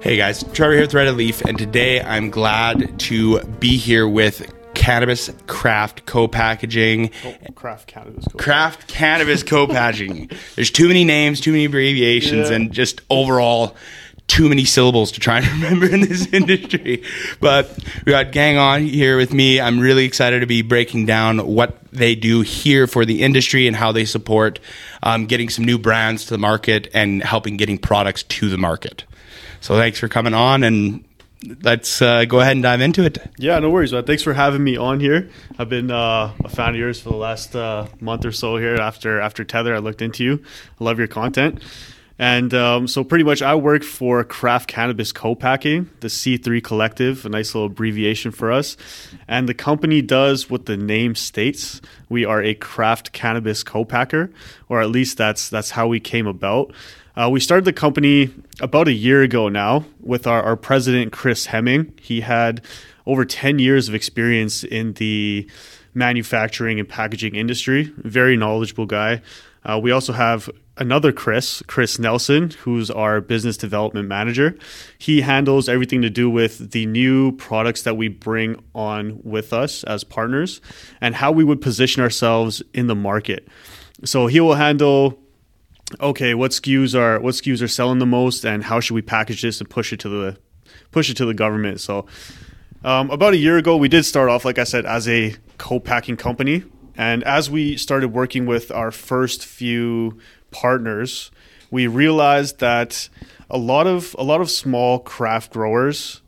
Hey guys, Trevor here with Red Leaf, and today I'm glad to be here with Cannabis Craft Co-Packaging. Oh, craft cannabis. Co- Craft Cannabis Co-Packaging. There's too many names, too many abbreviations, Yeah. and just overall too many syllables to try and remember in this industry. But we got Gagan on here with me. I'm really excited to be breaking down what they do here for the industry and how they support um, getting some new brands to the market and helping getting products to the market. So thanks for coming on and let's uh, go ahead and dive into it. yeah, no worries, man. Thanks for having me on here. I've been uh, a fan of yours for the last uh, month or so here. After after Tether, I looked into you. I love your content. And um, so, pretty much, I work for Craft Cannabis Co-Packing, the C3 Collective, a nice little abbreviation for us. And the company does what the name states. We are a craft cannabis co-packer, or at least that's that's how we came about. Uh, we started the company about a year ago now with our, our president, Chris Hemming. He had over 10 years of experience in the manufacturing and packaging industry, very knowledgeable guy. Uh, we also have another Chris, Chris Nelson, who's our business development manager. He handles everything to do with the new products that we bring on with us as partners and how we would position ourselves in the market. So he will handle okay, what SKUs are what SKUs are selling the most, and how should we package this and push it to the push it to the government. So, um, about a year ago, we did start off, like I said, as a co-packing company, and as we started working with our first few partners, we realized that a lot of a lot of small craft growers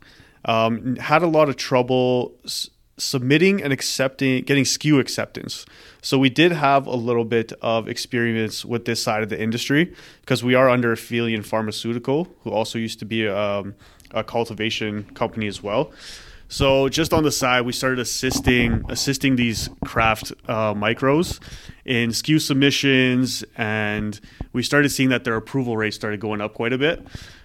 um, had a lot of trouble. S- submitting and accepting getting SKU acceptance. So we did have a little bit of experience with this side of the industry because we are under Aphelion Pharmaceutical, who also used to be um, a cultivation company as well. So just on the side, we started assisting assisting these craft uh, micros in SKU submissions, and we started seeing that their approval rate started going up quite a bit.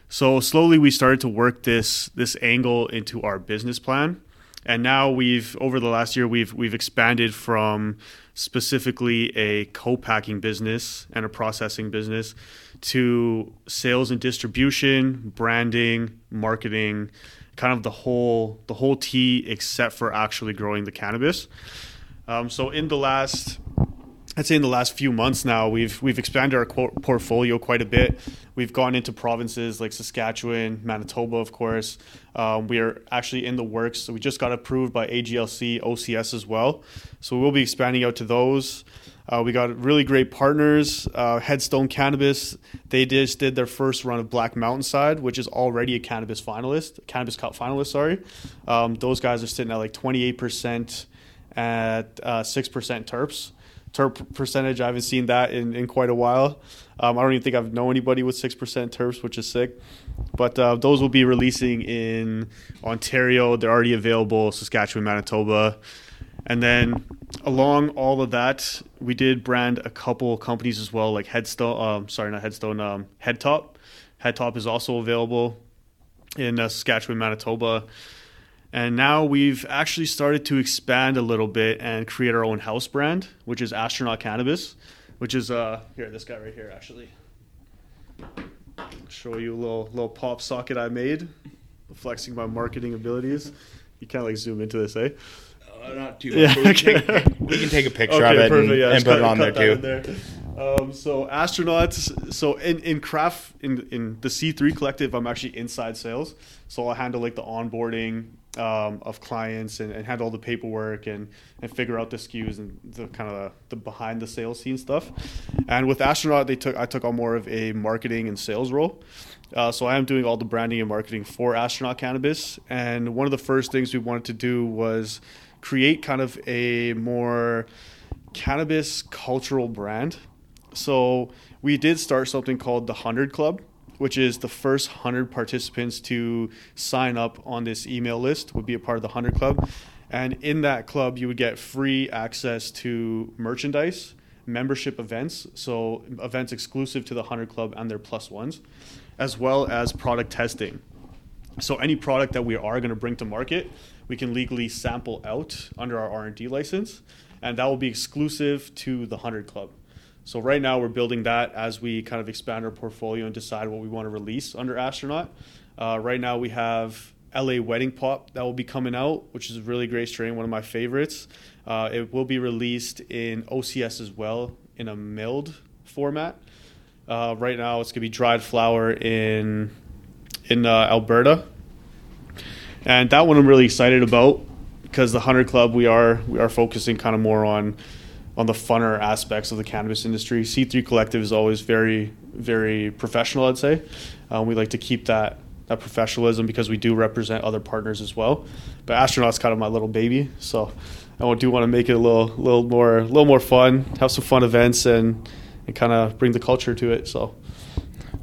So slowly, we started to work this this angle into our business plan and now we've over the last year we've we've expanded from specifically a co-packing business and a processing business to sales and distribution, branding, marketing, kind of the whole the whole tea except for actually growing the cannabis. Um, so in the last I'd say in the last few months now, we've we've expanded our portfolio quite a bit. We've gone into provinces like Saskatchewan, Manitoba, of course. Um, we are actually in the works. So we just got approved by AGLC, OCS as well. So we will be expanding out to those. Uh, we got really great partners. Uh, Headstone Cannabis, they just did their first run of Black Mountainside, which is already a cannabis finalist, cannabis cup finalist. Sorry, um, those guys are sitting at like twenty eight percent at uh, six percent terps terp percentage. I haven't seen that in, in quite a while. Um, I don't even think I've known anybody with 6% terps, which is sick. But uh, those will be releasing in Ontario. They're already available, Saskatchewan, Manitoba. And then along all of that, we did brand a couple companies as well, like Headstone. Um, sorry, not Headstone. Um, Headtop. Headtop is also available in uh, Saskatchewan, Manitoba. And now we've actually started to expand a little bit and create our own house brand, which is Astronaut Cannabis, which is uh here this guy right here actually. Show you a little little pop socket I made, flexing my marketing abilities. You can't like zoom into this, eh? Uh, not too Yeah, much. We, can take, we can take a picture of it and, and put cut- it on there too. there. Um, so astronauts. So in in craft in in the C three collective, I'm actually inside sales. So I'll handle like the onboarding um, of clients and, and handle all the paperwork and and figure out the SKUs and the kind of the, behind the sales scene stuff. And with astronaut, they took I took on more of a marketing and sales role. Uh, so I am doing all the branding and marketing for astronaut cannabis. And one of the first things we wanted to do was create kind of a more cannabis cultural brand. So we did start something called the 100 Club, which is the first 100 participants to sign up on this email list would be a part of the 100 Club. And in that club, you would get free access to merchandise, membership events, so events exclusive to the 100 Club and their plus ones, as well as product testing. So any product that we are going to bring to market, we can legally sample out under our R&D license, and that will be exclusive to the 100 Club. So right now we're building that as we kind of expand our portfolio and decide what we want to release under Astronaut. Uh, right now we have LA Wedding Pop that will be coming out, which is a really great strain, one of my favorites. Uh, it will be released in OCS as well in a milled format. Uh, right now, it's gonna be dried flower in in uh, Alberta, and that one I'm really excited about because the 100 Club we are we are focusing kind of more on on the funner aspects of the cannabis industry. C3 Collective is always very very professional, I'd say. Um, we like to keep that that professionalism because we do represent other partners as well. But astronaut's kind of my little baby, so I do want to make it a little little more little more fun, have some fun events, and and kind of bring the culture to it. So.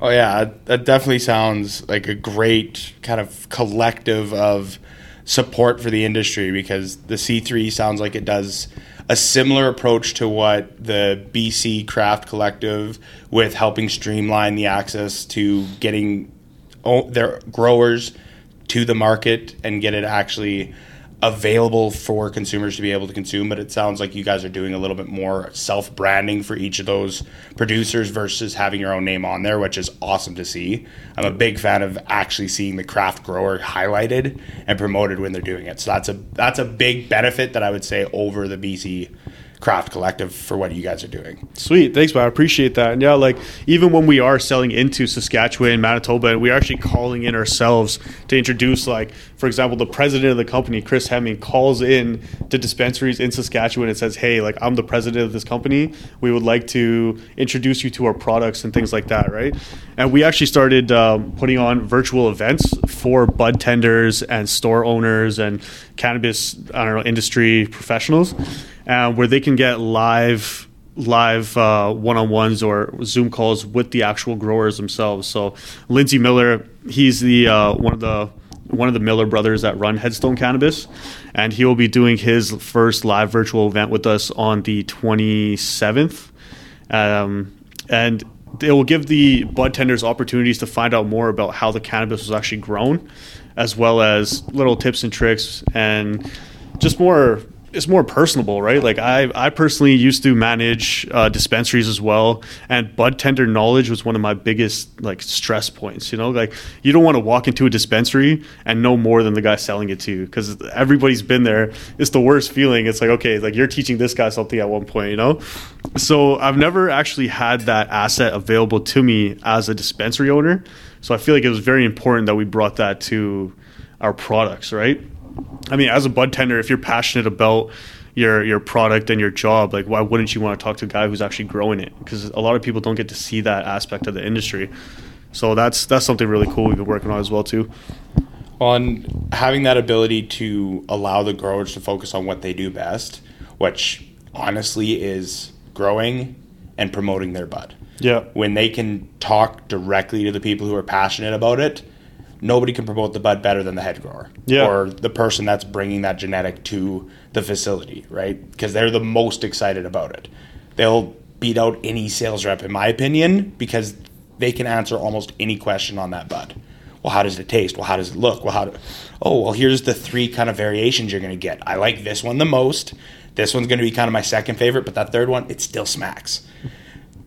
Oh yeah, that definitely sounds like a great kind of collective of support for the industry because the C3 sounds like it does a similar approach to what the BC Craft Collective with helping streamline the access to getting their growers to the market and get it actually available for consumers to be able to consume, but it sounds like you guys are doing a little bit more self branding for each of those producers versus having your own name on there, which is awesome to see. I'm a big fan of actually seeing the craft grower highlighted and promoted when they're doing it. So that's a that's a big benefit that I would say over the BC craft collective for what you guys are doing. Sweet, thanks, man. I appreciate that. And yeah, like even when we are selling into Saskatchewan, and Manitoba, we're actually calling in ourselves to introduce, like for example, the president of the company, Chris Hemming, calls in to dispensaries in Saskatchewan and says, "Hey, like I'm the president of this company. We would like to introduce you to our products and things like that, right?" And we actually started um, putting on virtual events for bud tenders and store owners and cannabis, I don't know, industry professionals uh, where they can get live live uh, one-on-ones or Zoom calls with the actual growers themselves. So Lindsay Miller, he's the uh, one of the one of the Miller brothers that run Headstone Cannabis, and he will be doing his first live virtual event with us on the 27th. Um, and it will give the bud tenders opportunities to find out more about how the cannabis was actually grown, as well as little tips and tricks and just more it's more personable, right? Like I, I personally used to manage uh, dispensaries as well, and bud tender knowledge was one of my biggest like stress points. You know, like you don't want to walk into a dispensary and know more than the guy selling it to you because everybody's been there. It's the worst feeling. It's like okay, like you're teaching this guy something at one point, you know. So I've never actually had that asset available to me as a dispensary owner. So I feel like it was very important that we brought that to our products, right? I mean, as a bud tender, if you're passionate about your your product and your job, like why wouldn't you want to talk to a guy who's actually growing it? Because a lot of people don't get to see that aspect of the industry. So that's that's something really cool we've been working on as well too. On having that ability to allow the growers to focus on what they do best, which honestly is growing and promoting their bud. Yeah. When they can talk directly to the people who are passionate about it, nobody can promote the bud better than the head grower yeah. or the person that's bringing that genetic to the facility, right? Because they're the most excited about it. They'll beat out any sales rep, in my opinion, because they can answer almost any question on that bud. Well, how does it taste? Well, how does it look? Well, how do, oh, well, here's the three kind of variations you're going to get. I like this one the most. This one's going to be kind of my second favorite, but that third one, it still smacks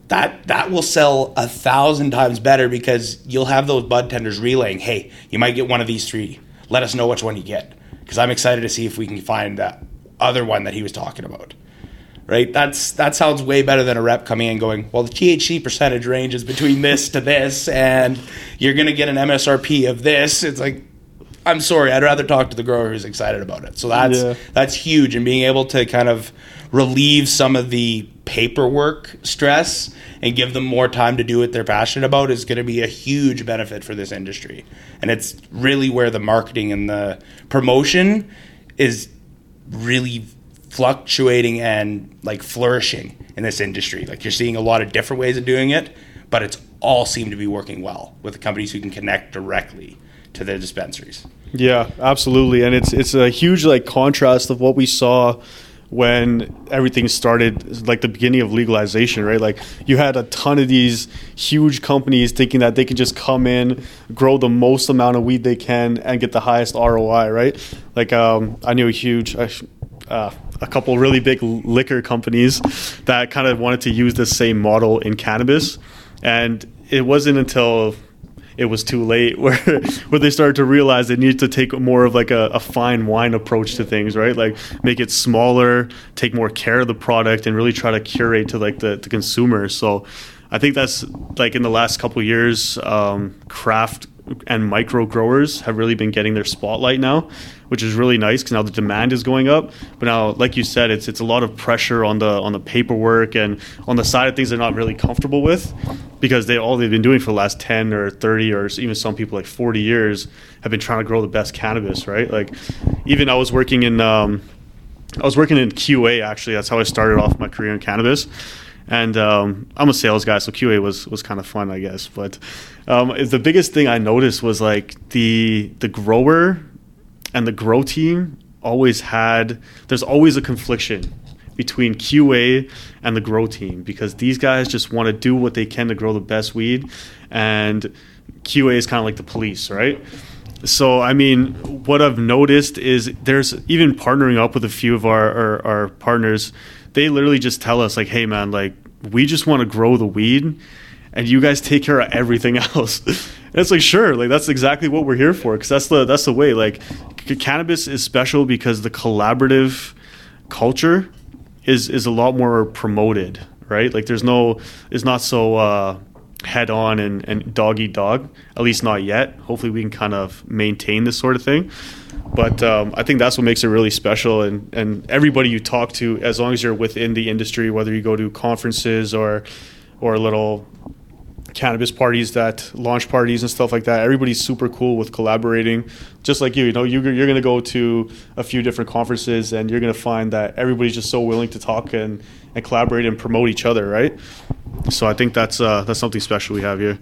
that that will sell a thousand times better because you'll have those bud tenders relaying, "Hey, you might get one of these three. Let us know which one you get." Because I'm excited to see if we can find that other one that he was talking about. Right? That's that sounds way better than a rep coming in going, "Well, the THC percentage range is between this to this, and you're going to get an MSRP of this." It's like, I'm sorry, I'd rather talk to the grower who's excited about it. So that's yeah. that's huge, and being able to kind of relieve some of the paperwork stress and give them more time to do what they're passionate about is going to be a huge benefit for this industry. And it's really where the marketing and the promotion is really fluctuating and like flourishing in this industry. Like you're seeing a lot of different ways of doing it, but it's all seem to be working well with the companies who can connect directly to their dispensaries. Yeah, absolutely. And it's it's a huge like contrast of what we saw when everything started like the beginning of legalization right? Like you had a ton of these huge companies thinking that they can just come in grow the most amount of weed they can and get the highest roi right? Like um, i knew a huge uh, a couple really big liquor companies that kind of wanted to use the same model in cannabis. And it wasn't until it was too late where where they started to realize they needed to take more of like a, a, fine wine approach to things right? Like make it smaller take more care of the product and really try to curate to like the, the consumer. So i think that's like in the last couple years um, craft and micro growers have really been getting their spotlight now which is really nice because now the demand is going up. But now, like you said, it's it's a lot of pressure on the on the paperwork and on the side of things they're not really comfortable with because they all they've been doing for the last ten or thirty or even some people like forty years have been trying to grow the best cannabis, right? Like even I was working in um, I was working in QA actually. That's how I started off my career in cannabis. And um, I'm a sales guy, so QA was was kind of fun, I guess. But um, the biggest thing I noticed was like the the grower and the grow team always had there's always a confliction between QA and the grow team because these guys just want to do what they can to grow the best weed and QA is kind of like the police, right? So I mean, what I've noticed is there's even partnering up with a few of our, our, our partners. They literally just tell us like, "Hey, man, like we just want to grow the weed, and you guys take care of everything else." And it's like, sure, like that's exactly what we're here for because that's the that's the way. Like cannabis is special because the collaborative culture is is a lot more promoted, right? Like there's no, it's not so uh, head on and, and dog dog, at least not yet. Hopefully we can kind of maintain this sort of thing. But um, I think that's what makes it really special. And, and everybody you talk to, as long as you're within the industry, whether you go to conferences or or a little cannabis parties that launch parties and stuff like that. Everybody's super cool with collaborating. Just like you you know you, you're going to go to a few different conferences and you're going to find that everybody's just so willing to talk and, and collaborate and promote each other right? So i think that's uh, that's something special we have here.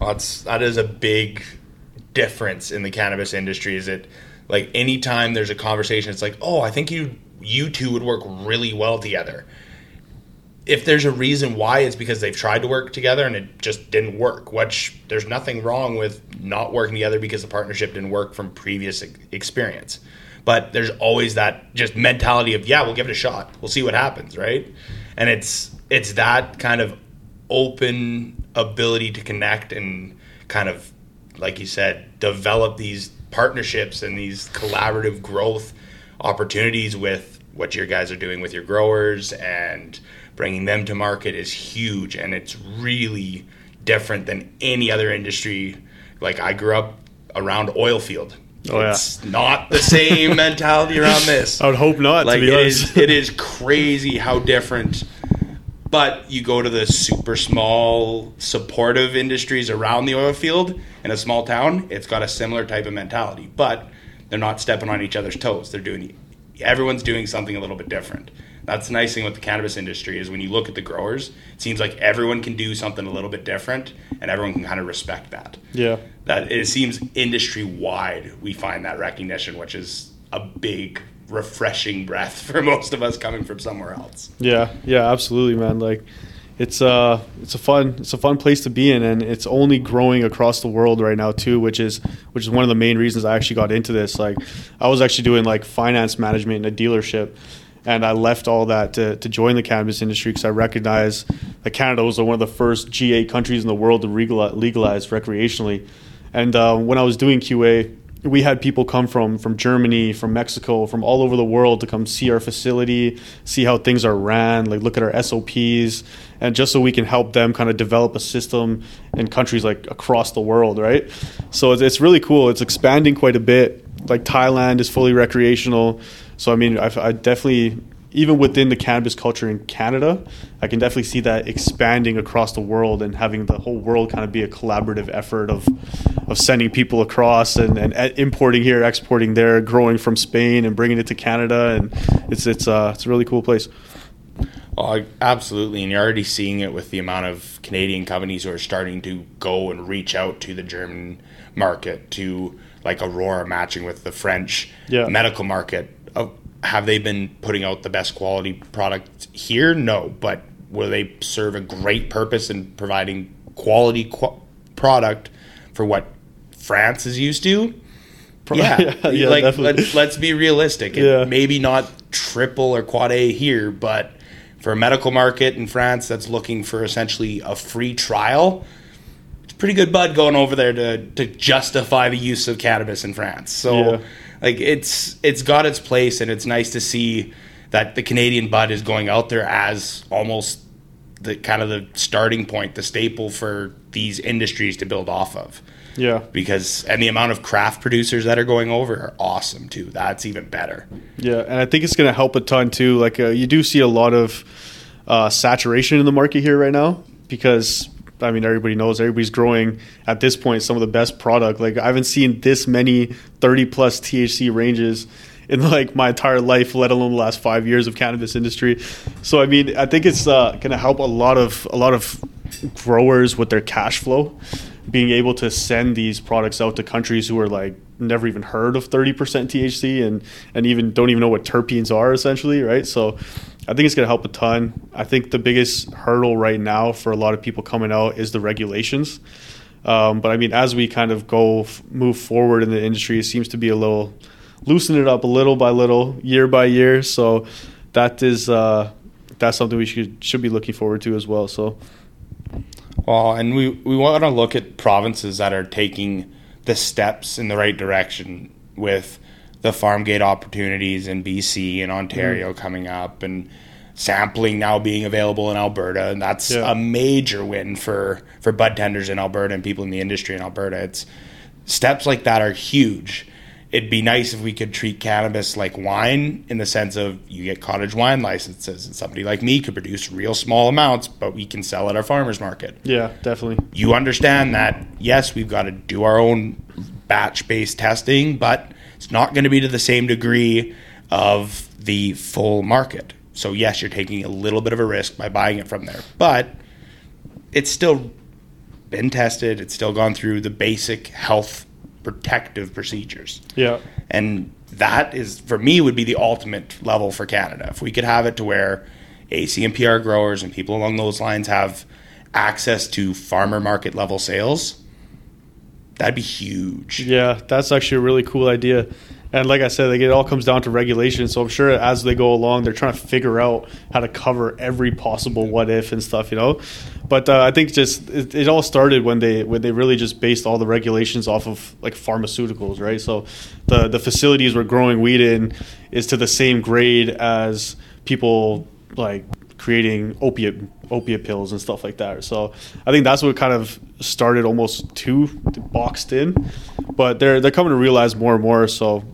Well, that's that is a big difference in the cannabis industry is it like anytime there's a conversation it's like oh i think you you two would work really well together if there's a reason why, it's because they've tried to work together and it just didn't work. Which there's nothing wrong with not working together because the partnership didn't work from previous experience. But there's always that just mentality of yeah, we'll give it a shot. We'll see what happens, right? And it's it's that kind of open ability to connect and kind of like you said, develop these partnerships and these collaborative growth opportunities with what your guys are doing with your growers and bringing them to market is huge and it's really different than any other industry. Like i grew up around oil field. Oh, it's yeah. not the same mentality around this. I would hope not like it is, it is crazy how different but you go to the super small supportive industries around the oil field in a small town it's got a similar type of mentality but they're not stepping on each other's toes. They're doing everyone's doing something a little bit different that's the nice thing with the cannabis industry is when you look at the growers, it seems like everyone can do something a little bit different, and everyone can kind of respect that. Yeah, that it seems industry wide we find that recognition, which is a big refreshing breath for most of us coming from somewhere else. Yeah, yeah, absolutely, man. Like it's uh it's a fun it's a fun place to be in and it's only growing across the world right now too which is which is one of the main reasons I actually got into this like I was actually doing like finance management in a dealership and I left all that to, to join the cannabis industry because I recognize that Canada was one of the first G8 countries in the world to legalize recreationally. And uh, when I was doing QA, we had people come from from Germany, from Mexico, from all over the world to come see our facility, see how things are ran, like look at our SOPs, and just so we can help them kind of develop a system in countries like across the world, right? So it's, it's really cool. It's expanding quite a bit. Like Thailand is fully recreational. So I mean, I, I definitely even within the cannabis culture in Canada, I can definitely see that expanding across the world and having the whole world kind of be a collaborative effort of of sending people across and, and importing here, exporting there, growing from Spain and bringing it to Canada, and it's it's uh, it's a really cool place. Well, absolutely, and you're already seeing it with the amount of Canadian companies who are starting to go and reach out to the German market, to like Aurora matching with the French yeah. medical market have they been putting out the best quality product here? No, but will they serve a great purpose in providing quality qu- product for what France is used to? Yeah, yeah, yeah like let's let's be realistic. Yeah. maybe not triple or quad A here, but for a medical market in France that's looking for essentially a free trial, it's pretty good bud going over there to to justify the use of cannabis in France. So Yeah. Like it's it's got its place and it's nice to see that the Canadian bud is going out there as almost the kind of the starting point, the staple for these industries to build off of. Yeah. Because and the amount of craft producers that are going over are awesome too. That's even better. Yeah, and I think it's going to help a ton too. Like uh, you do see a lot of uh, saturation in the market here right now because I mean everybody knows everybody's growing at this point some of the best product. Like I haven't seen this many 30 plus THC ranges in like my entire life, let alone the last five years of cannabis industry. So I mean, I think it's uh, going to help a lot of a lot of growers with their cash flow, being able to send these products out to countries who are like never even heard of 30% THC and and even don't even know what terpenes are essentially, right? So I think it's going to help a ton. I think the biggest hurdle right now for a lot of people coming out is the regulations. Um, but I mean, as we kind of go f- move forward in the industry, it seems to be a little loosen it up a little by little, year by year. So that is uh, that's something we should should be looking forward to as well. So Well, and we, we want to look at provinces that are taking the steps in the right direction with the farm gate opportunities in BC and Ontario mm. coming up and sampling now being available in Alberta. And that's Yeah. a major win for, for bud tenders in Alberta and people in the industry in Alberta. It's steps like that are huge. It'd be nice if we could treat cannabis like wine in the sense of you get cottage wine licenses and somebody like me could produce real small amounts, but we can sell at our farmer's market yeah, definitely. you understand that yes, we've got to do our own batch based testing, but it's not going to be to the same degree of the full market. So, yes, you're taking a little bit of a risk by buying it from there, but it's still been tested, it's still gone through the basic health protective procedures. Yeah, And that is, for me, would be the ultimate level for Canada. If we could have it to where ACMPR growers and people along those lines have access to farmer market level sales, that'd be huge. yeah, that's actually a really cool idea. And like I said, like it all comes down to regulation. So I'm sure as they go along, they're trying to figure out how to cover every possible what if and stuff, you know. But uh, I think just it, it all started when they when they really just based all the regulations off of like pharmaceuticals, right? So the the facilities we're growing weed in is to the same grade as people like creating opiate opiate pills and stuff like that. So I think that's what kind of started almost too boxed in, but they're they're coming to realize more and more. So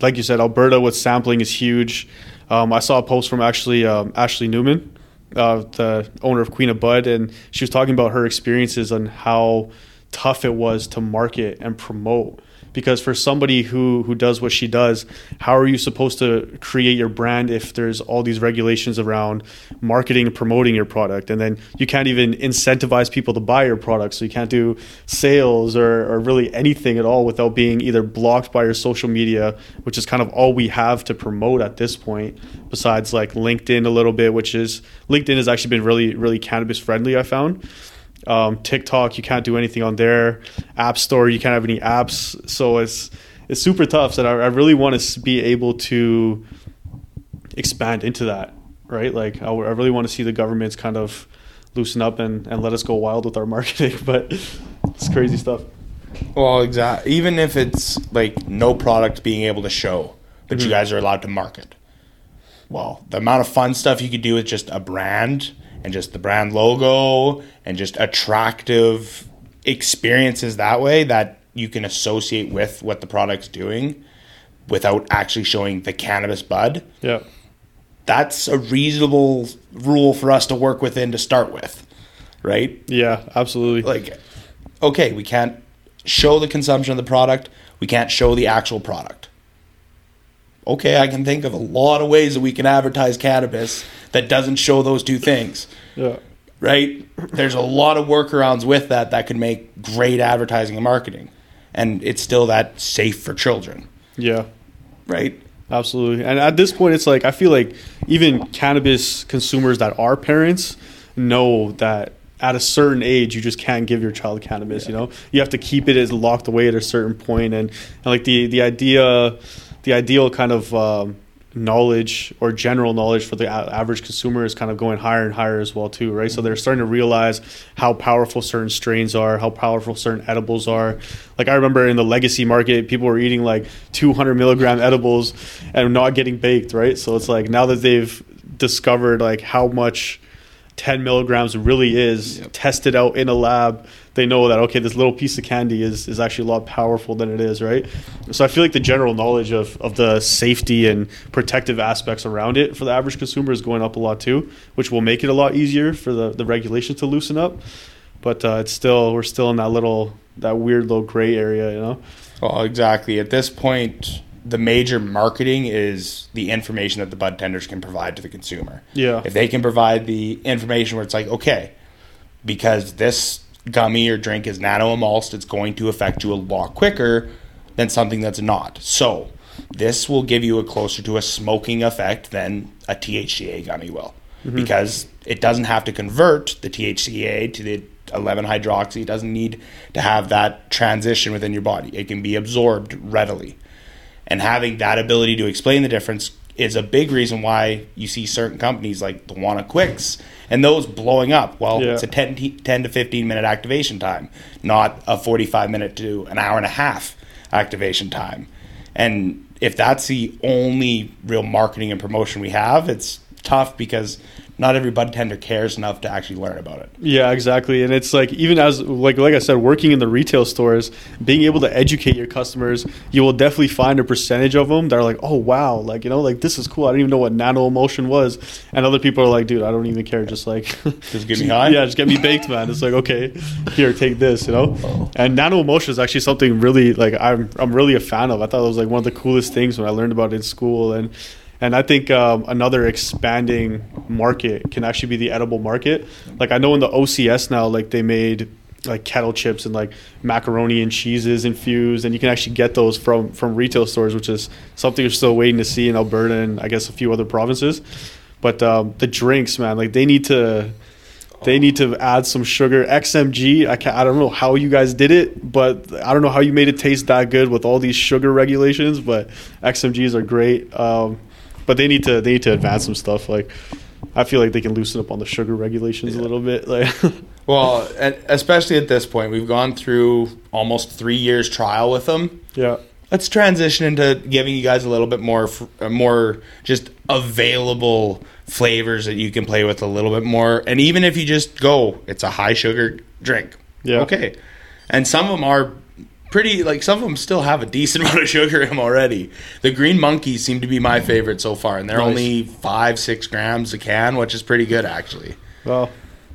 like you said, Alberta with sampling is huge. Um, I saw a post from actually um, Ashley Newman, uh, the owner of Queen of Bud, and she was talking about her experiences on how tough it was to market and promote. Because for somebody who who does what she does, how are you supposed to create your brand if there's all these regulations around marketing and promoting your product, and then you can't even incentivize people to buy your product, so you can't do sales or, or really anything at all without being either blocked by your social media, which is kind of all we have to promote at this point, besides like LinkedIn a little bit, which is LinkedIn has actually been really really cannabis friendly. I found. Um, TikTok, you can't do anything on there. App Store, you can't have any apps. So it's it's super tough. So I, I really want to be able to expand into that, right? Like I, I really want to see the governments kind of loosen up and, and let us go wild with our marketing. But it's crazy stuff. Well, exactly. Even if it's like no product being able to show, but you guys are allowed to market. Well, the amount of fun stuff you could do with just a brand and just the brand logo and just attractive experiences that way that you can associate with what the product's doing without actually showing the cannabis bud. Yeah. That's a reasonable rule for us to work within to start with, right? Yeah, absolutely. like okay we can't show the consumption of the product we can't show the actual product okay i can think of a lot of ways that we can advertise cannabis that doesn't show those two things yeah. right there's a lot of workarounds with that that could make great advertising and marketing and it's still that safe for children Yeah. right Absolutely. And at this point, it's like I feel like even cannabis consumers that are parents know that at a certain age you just can't give your child cannabis. You know, you have to keep it as locked away at a certain point, and, and like the the idea, the ideal kind of um, knowledge or general knowledge for the average consumer is kind of going higher and higher as well too right? So they're starting to realize how powerful certain strains are how powerful certain edibles are. Like i remember in the legacy market people were eating like 200 milligram edibles and not getting baked right? So it's like now that they've discovered like how much 10 milligrams really is Yep. tested out in a lab they know that okay this little piece of candy is, is actually a lot powerful than it is right so i feel like the general knowledge of, of the safety and protective aspects around it for the average consumer is going up a lot too which will make it a lot easier for the, the regulations to loosen up but uh, it's still we're still in that little that weird little gray area you know Well, exactly. At this point, the major marketing is the information that the bud tenders can provide to the consumer. Yeah. If they can provide the information where it's like, okay, because this gummy or drink is nano emulsed, it's going to affect you a lot quicker than something that's not. So, this will give you a closer to a smoking effect than a THCA gummy will. Mm-hmm. Because it doesn't have to convert the THCA to the 11 hydroxy. It doesn't need to have that transition within your body. It can be absorbed readily. And having that ability to explain the difference is a big reason why you see certain companies like the Wana Quicks and those blowing up. Well, Yeah. it's a 10, t- 10 to 15 minute activation time, not a 45 minute to an hour and a half activation time. And if that's the only real marketing and promotion we have, it's tough because not every bud tender cares enough to actually learn about it. Yeah, exactly. And it's like even as like like I said, working in the retail stores, being able to educate your customers, you will definitely find a percentage of them that are like, oh wow, like you know, like this is cool. I didn't even know what nano emulsion was. And other people are like, dude, I don't even care. Just like, Just get me high? Yeah, just get me baked, man. It's like okay, here, take this, you know. And nano emulsion is actually something really like I'm I'm really a fan of. I thought it was like one of the coolest things when I learned about it in school and. And I think um, another expanding market can actually be the edible market. Like I know in the OCS now, like they made like kettle chips and like macaroni and cheeses infused, and you can actually get those from from retail stores, which is something you're still waiting to see in Alberta and I guess a few other provinces. But um, the drinks, man, like they need to they need to add some sugar. XMG, I can I don't know how you guys did it, but I don't know how you made it taste that good with all these sugar regulations. But XMGs are great. Um, but they need to they need to advance some stuff. Like I feel like they can loosen up on the sugar regulations a little bit. Like Well, and especially at this point, we've gone through almost three years trial with them. yeah, Let's transition into giving you guys a little bit more, more just available flavors that you can play with a little bit more. And even if you just go, it's a high sugar drink. Yeah. Okay. And some of them are pretty, like some of them still have a decent amount of sugar in them already. The green monkeys seem to be my favorite so far, and they're Nice. only five, six grams a can, which is pretty good actually. well,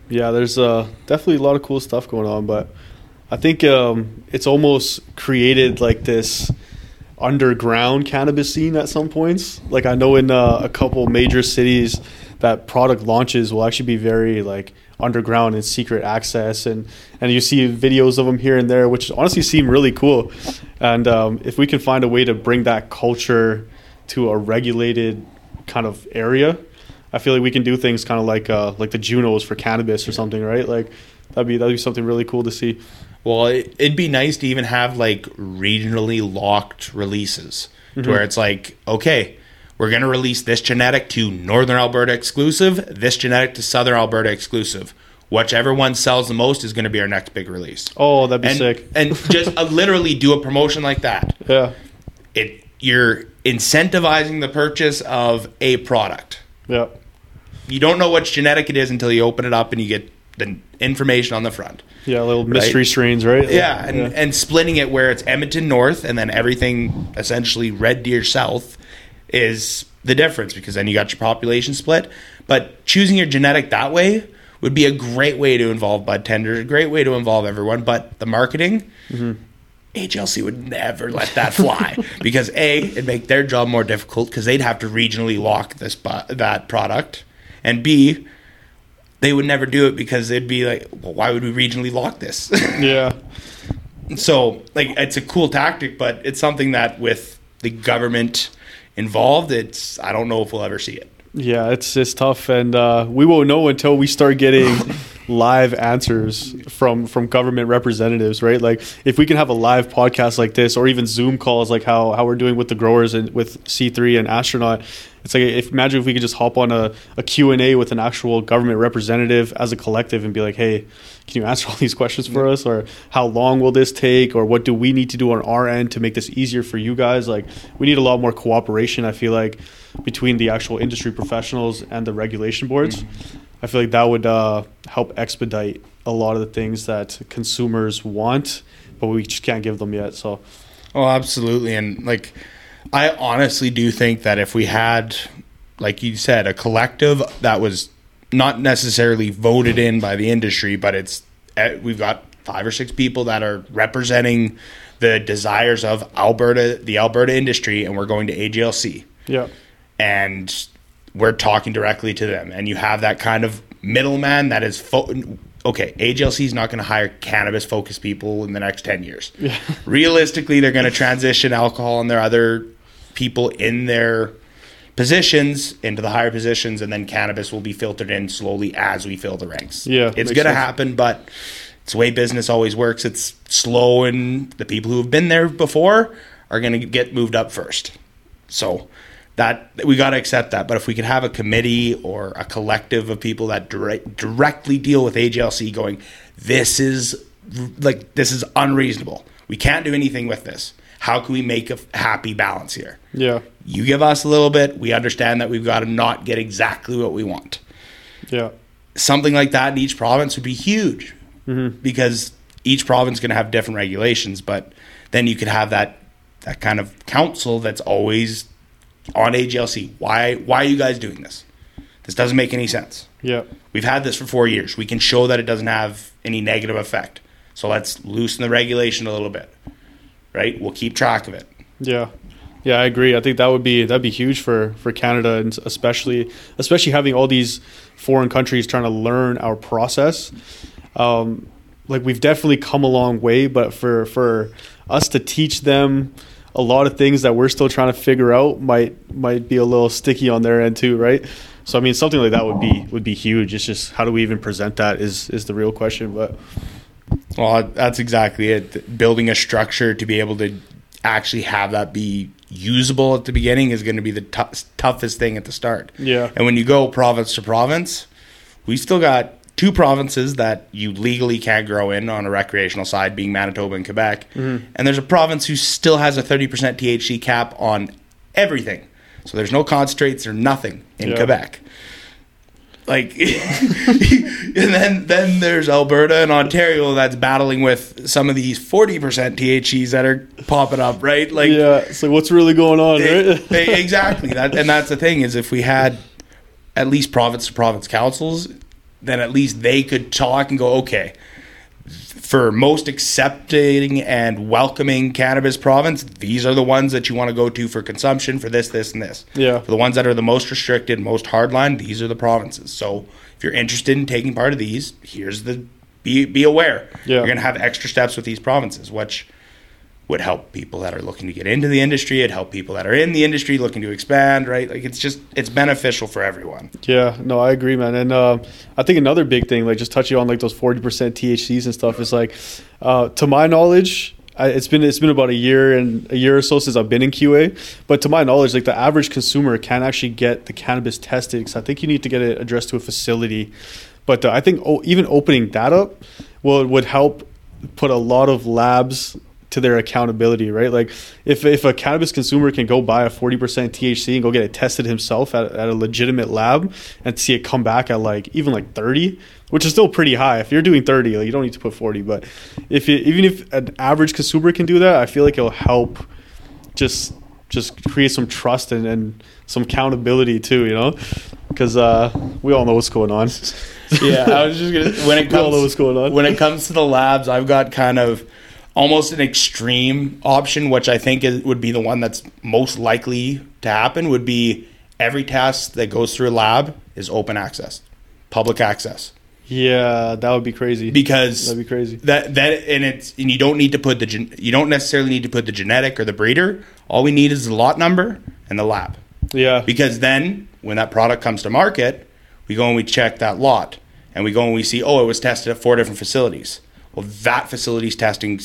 yeah. There's uh, definitely a lot of cool stuff going on, but I think um, it's almost created like this underground cannabis scene at some points. Like I know in uh, a couple major cities that product launches will actually be very like underground and secret access. And and you see videos of them here and there which honestly seem really cool. And um, if we can find a way to bring that culture to a regulated kind of area I feel like we can do things kind of like uh, like the Junos for cannabis or something right? Like that'd be that'd be something really cool to see. Well, it, it'd be nice to even have like regionally locked releases to where it's like, okay, we're going to release this genetic to Northern Alberta exclusive, this genetic to Southern Alberta exclusive. Whichever one sells the most is going to be our next big release. oh that'd be and, sick and just uh, literally do a promotion like that. yeah It you're incentivizing the purchase of a product. yeah You don't know which genetic it is until you open it up and you get the information on the front. yeah little mystery strains right Yeah, and, and splitting it where it's Edmonton North and then everything essentially Red Deer South is the difference because then you got your population split. But choosing your genetic that way would be a great way to involve bud tenders, a great way to involve everyone. But the marketing, mm-hmm. AGLC would never let that fly because A, it'd make their job more difficult because they'd have to regionally lock this bu- that product, and B, they would never do it because they'd be like, well, why would we regionally lock this? yeah so like it's a cool tactic but it's something that with the government involved it's i don't know if we'll ever see it Yeah, it's it's tough, and uh, we won't know until we start getting live answers from from government representatives, right? Like if we can have a live podcast like this, or even Zoom calls, like how how we're doing with the growers and with C three and astronaut. It's like if imagine if we could just hop on a, a Q&A with an actual government representative as a collective and be like, hey, can you answer all these questions for us? Or how long will this take? Or what do we need to do on our end to make this easier for you guys? Like we need a lot more cooperation, I feel like, between the actual industry professionals and the regulation boards. Mm-hmm. I feel like that would uh, help expedite a lot of the things that consumers want, but we just can't give them yet. So, oh, absolutely, and like I honestly do think that if we had, like you said, a collective that was not necessarily voted in by the industry, but it's eh, we've got five or six people that are representing the desires of Alberta, the Alberta industry, and we're going to AGLC. Yeah, and we're talking directly to them. And you have that kind of middleman that is fo- okay. AGLC is not going to hire cannabis focused people in the next ten years. Yeah. Realistically, they're going to transition alcohol and their other people in their positions into the higher positions, and then cannabis will be filtered in slowly as we fill the ranks. Yeah, it's going to happen, but it's the way business always works. It's slow, and the people who have been there before are going to get moved up first. So that we got to accept that. But if we could have a committee or a collective of people that direct, directly deal with AGLC, going, this is like this is unreasonable. We can't do anything with this. How can we make a happy balance here? Yeah. You give us a little bit. We understand that we've got to not get exactly what we want. Yeah. Something like that in each province would be huge mm-hmm. because each province is going to have different regulations. But then you could have that that kind of council that's always on AGLC. Why why are you guys doing this? This doesn't make any sense. Yeah. We've had this for four years. We can show that it doesn't have any negative effect. So let's loosen the regulation a little bit. Right? We'll keep track of it. Yeah. Yeah, I agree. I think that would be that'd be huge for for Canada and especially especially having all these foreign countries trying to learn our process. Um, like we've definitely come a long way, but for for us to teach them a lot of things that we're still trying to figure out might might be a little sticky on their end too, right? So I mean, something like that would be would be huge. It's just how do we even present that is is the real question. But well, that's exactly it. Building a structure to be able to actually have that be usable at the beginning is going to be the t- toughest thing at the start. Yeah. And when you go province to province, we still got two provinces that you legally can't grow in on a recreational side, being Manitoba and Quebec. Mm-hmm. And there's a province who still has a 30% THC cap on everything. So there's no concentrates or nothing in yeah. Quebec. Like, and then then there's Alberta and Ontario that's battling with some of these 40% THCs that are popping up, right? Like, yeah. So what's really going on, right? exactly. That and that's the thing is if we had at least province to province councils, then at least they could talk and go, okay, for most accepting and welcoming cannabis province, these are the ones that you want to go to for consumption for this, this, and this. Yeah. For the ones that are the most restricted, most hardline, these are the provinces. So if you're interested in taking part of these, here's the be be aware. Yeah. You're gonna have extra steps with these provinces, which would help people that are looking to get into the industry. It'd help people that are in the industry looking to expand, right? Like it's just it's beneficial for everyone. Yeah, no, I agree, man. And uh, I think another big thing, like just touching on like those forty percent THCs and stuff, is like, uh, to my knowledge. It's been it's been about a year and a year or so since I've been in QA, but to my knowledge, like the average consumer can actually get the cannabis tested because I think you need to get it addressed to a facility. But uh, I think even opening that up will would help put a lot of labs to their accountability, right? Like if, if a cannabis consumer can go buy a 40% THC and go get it tested himself at, at a legitimate lab and see it come back at like even like 30, which is still pretty high. If you're doing 30, like you don't need to put 40, but if even if an average consumer can do that, I feel like it'll help just just create some trust and, and some accountability too, you know? Because uh, we all know what's going on. yeah, I was just gonna when it comes we all know what's going on. When it comes to the labs, I've got kind of almost an extreme option, which I think is, would be the one that's most likely to happen, would be every test that goes through a lab is open access, public access. Yeah, that would be crazy. Because that'd be crazy. That that and it's and you don't need to put the gen, you don't necessarily need to put the genetic or the breeder. All we need is the lot number and the lab. Yeah. Because then when that product comes to market, we go and we check that lot and we go and we see, oh, it was tested at four different facilities. Well, that facility's testing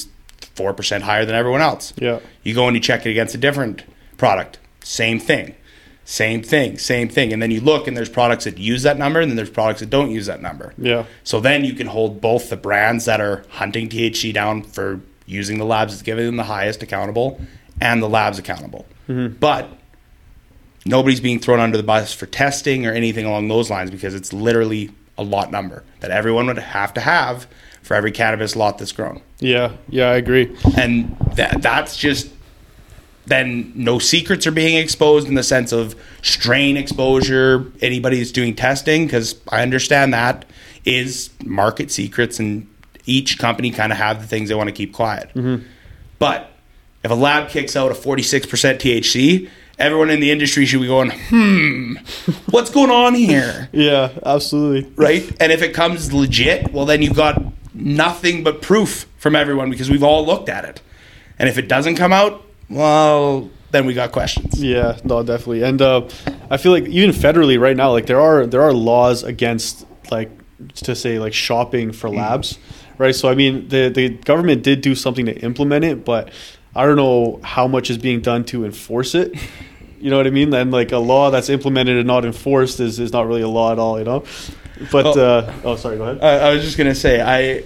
four percent higher than everyone else. Yeah. You go and you check it against a different product, same thing, same thing, same thing, and then you look and there's products that use that number, and then there's products that don't use that number. Yeah. So then you can hold both the brands that are hunting THC down for using the labs that's giving them the highest accountable, and the labs accountable. Mm-hmm. But nobody's being thrown under the bus for testing or anything along those lines because it's literally a lot number that everyone would have to have for every cannabis lot that's grown. Yeah. Yeah. I agree. And that that's just then no secrets are being exposed in the sense of strain exposure. Anybody that's doing testing, because I understand that is market secrets, and each company kind of have the things they want to keep quiet. But if a lab kicks out a 46% THC, everyone in the industry should be going, hmm, what's going on here? Yeah. Absolutely. right? And if it comes legit, well, then you've got nothing but proof from everyone because we've all looked at it. And if it doesn't come out, well, then we got questions. Yeah, no, definitely. And uh, I feel like even federally right now, like there are there are laws against like to say like shopping for labs, right? So I mean, the the government did do something to implement it, but I don't know how much is being done to enforce it. You know what I mean? And like a law that's implemented and not enforced is, is not really a law at all, you know. But Well- uh, oh, sorry, go ahead. I, I was just gonna say, I,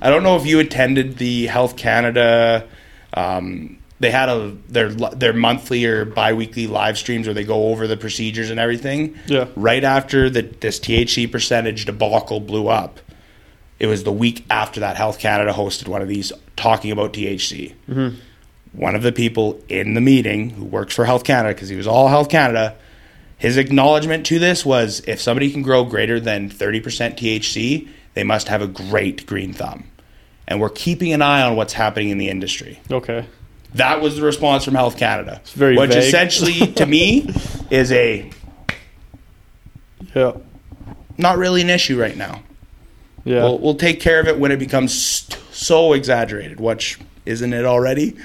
I don't know if you attended the Health Canada. Um, they had a their their monthly or biweekly live streams where they go over the procedures and everything. Yeah. Right after the this THC percentage debacle blew up, it was the week after that Health Canada hosted one of these talking about THC. One of the people in the meeting who works for Health Canada, because he was all Health Canada, his acknowledgement to this was if somebody can grow greater than 30% THC, they must have a great green thumb. And we're keeping an eye on what's happening in the industry. Okay. That was the response from Health Canada. It's very which vague. essentially, to me, is a Yeah. not really an issue right now. Yeah. We'll, we'll take care of it when it becomes st- so exaggerated, which isn't it already?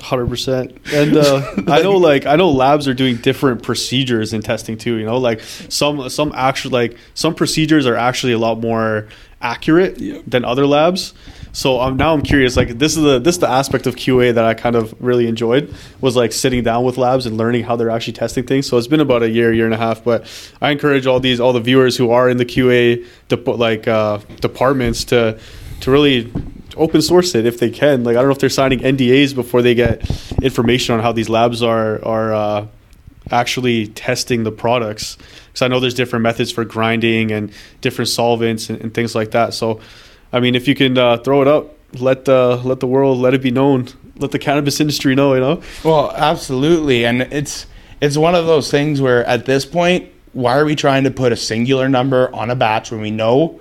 Hundred percent, and uh, I know like I know labs are doing different procedures in testing too. You know, like some some actual like some procedures are actually a lot more accurate than other labs. So um, now I'm curious. Like this is the this is the aspect of QA that I kind of really enjoyed was like sitting down with labs and learning how they're actually testing things. So it's been about a year, year and a half. But I encourage all these all the viewers who are in the QA dep- like uh, departments to to really open source it if they can. Like I don't know if they're signing NDAs before they get information on how these labs are are uh, actually testing the products. Because I know there's different methods for grinding and different solvents and, and things like that. So, I mean, if you can uh, throw it up, let the let the world let it be known. Let the cannabis industry know. You know. Well, absolutely, and it's it's one of those things where at this point, why are we trying to put a singular number on a batch when we know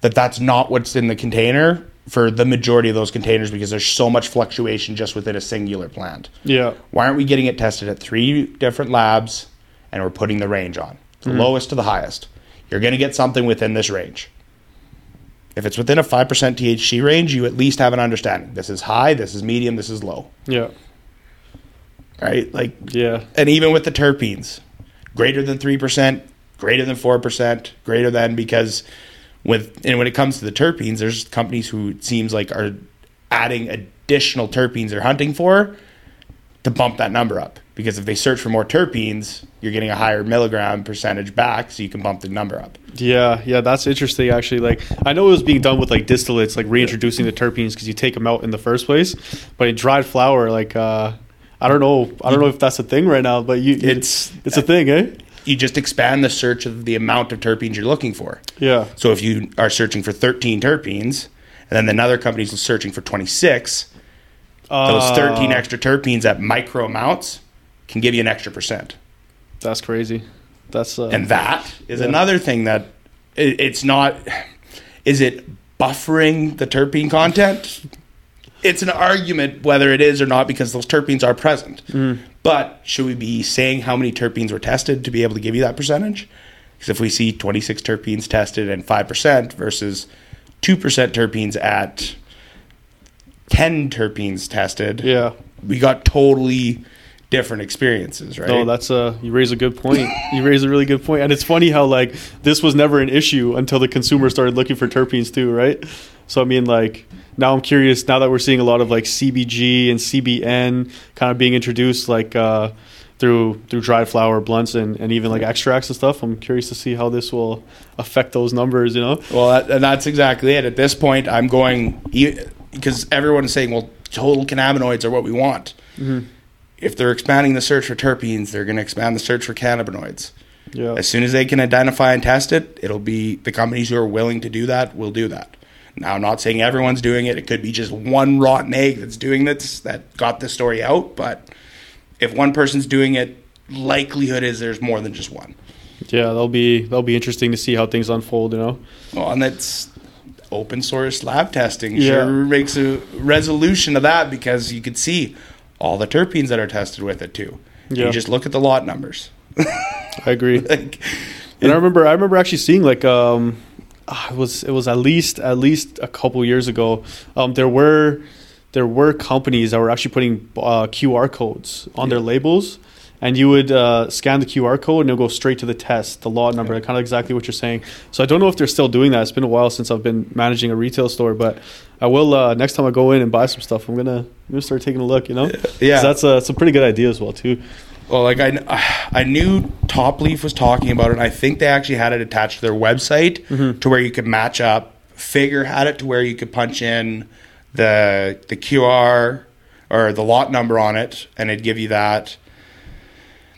that that's not what's in the container for the majority of those containers because there's so much fluctuation just within a singular plant. Yeah. Why aren't we getting it tested at three different labs and we're putting the range on the mm-hmm. lowest to the highest? You're going to get something within this range. If it's within a 5% THC range, you at least have an understanding. This is high, this is medium, this is low. Yeah. Right? Like Yeah. and even with the terpenes, greater than three percent, greater than four percent, greater than because with and when it comes to the terpenes, there's companies who it seems like are adding additional terpenes they're hunting for to bump that number up. Because if they search for more terpenes, you're getting a higher milligram percentage back, so you can bump the number up. Yeah, yeah, that's interesting. Actually, like I know it was being done with like distillates, like reintroducing the terpenes because you take them out in the first place. But in dried flower, like uh, I don't know, I don't know if that's a thing right now, but you, It's- it's a thing, eh? You just expand the search of the amount of terpenes you're looking for. Yeah, So if you are searching for 13 terpenes, and then another company's searching for 26, those Uh, 13 extra terpenes at micro amounts can give you an extra percent. That's crazy. That's uh, And that is Yeah. another thing that it, it's not. Is it buffering the terpene content? It's an argument whether it is or not because those terpenes are present. Mm. But should we be saying how many terpenes were tested to be able to give you that percentage? Because if we see 26 terpenes tested and 5% versus 2% terpenes at 10 terpenes tested, yeah, we got totally different experiences, right? No, that's a you raise a good point. you raise a really good point, and it's funny how like this was never an issue until the consumer started looking for terpenes too, right? So I mean, like now I'm curious. Now that we're seeing a lot of like CBG and CBN kind of being introduced, like uh, through through dried flower blunts and, and even like extracts and stuff, I'm curious to see how this will affect those numbers. You know? Well, that, and that's exactly it. At this point, I'm going because everyone is saying, "Well, total cannabinoids are what we want." Mm-hmm. If they're expanding the search for terpenes, they're going to expand the search for cannabinoids. Yeah. As soon as they can identify and test it, it'll be the companies who are willing to do that will do that. Now, I'm not saying everyone's doing it. It could be just one rotten egg that's doing this that got the story out. But if one person's doing it, likelihood is there's more than just one. Yeah, that'll be that'll be interesting to see how things unfold. You know. Well, and that's open source lab testing. Yeah. Sure makes a resolution of that because you could see all the terpenes that are tested with it too. Yeah. You just look at the lot numbers. I agree. like, And I remember, I remember actually seeing like um, it was it was at least at least a couple years ago. Um, there were there were companies that were actually putting uh, QR codes on their labels, and you would uh, scan the QR code and it'll go straight to the test, the lot number, kind of exactly what you're saying. So I don't know if they're still doing that. It's been a while since I've been managing a retail store, but I will uh, next time I go in and buy some stuff. I'm gonna I'm gonna start taking a look. You know, Yeah. that's a it's a pretty good idea as well too. Well, like I, I knew Top Leaf was talking about it. And I think they actually had it attached to their website Mm-hmm. to where you could match up. Figure had it to where you could punch in the the QR or the lot number on it, and it'd give you that.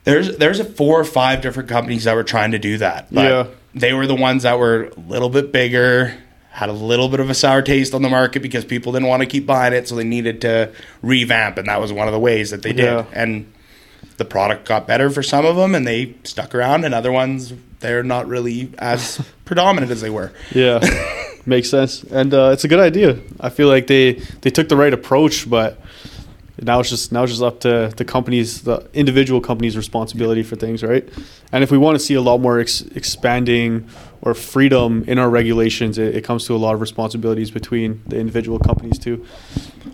There's there's a four or five different companies that were trying to do that. But Yeah. they were the ones that were a little bit bigger, had a little bit of a sour taste on the market because people didn't want to keep buying it, so they needed to revamp, and that was one of the ways that they did. Yeah. And the product got better for some of them, and they stuck around, and other ones they're not really as predominant as they were. Yeah, makes sense, and uh, it's a good idea. I feel like they they took the right approach, but now it's just now it's just up to the companies, the individual companies' responsibility for things, right? And if we want to see a lot more ex- expanding or freedom in our regulations, it, it comes to a lot of responsibilities between the individual companies too.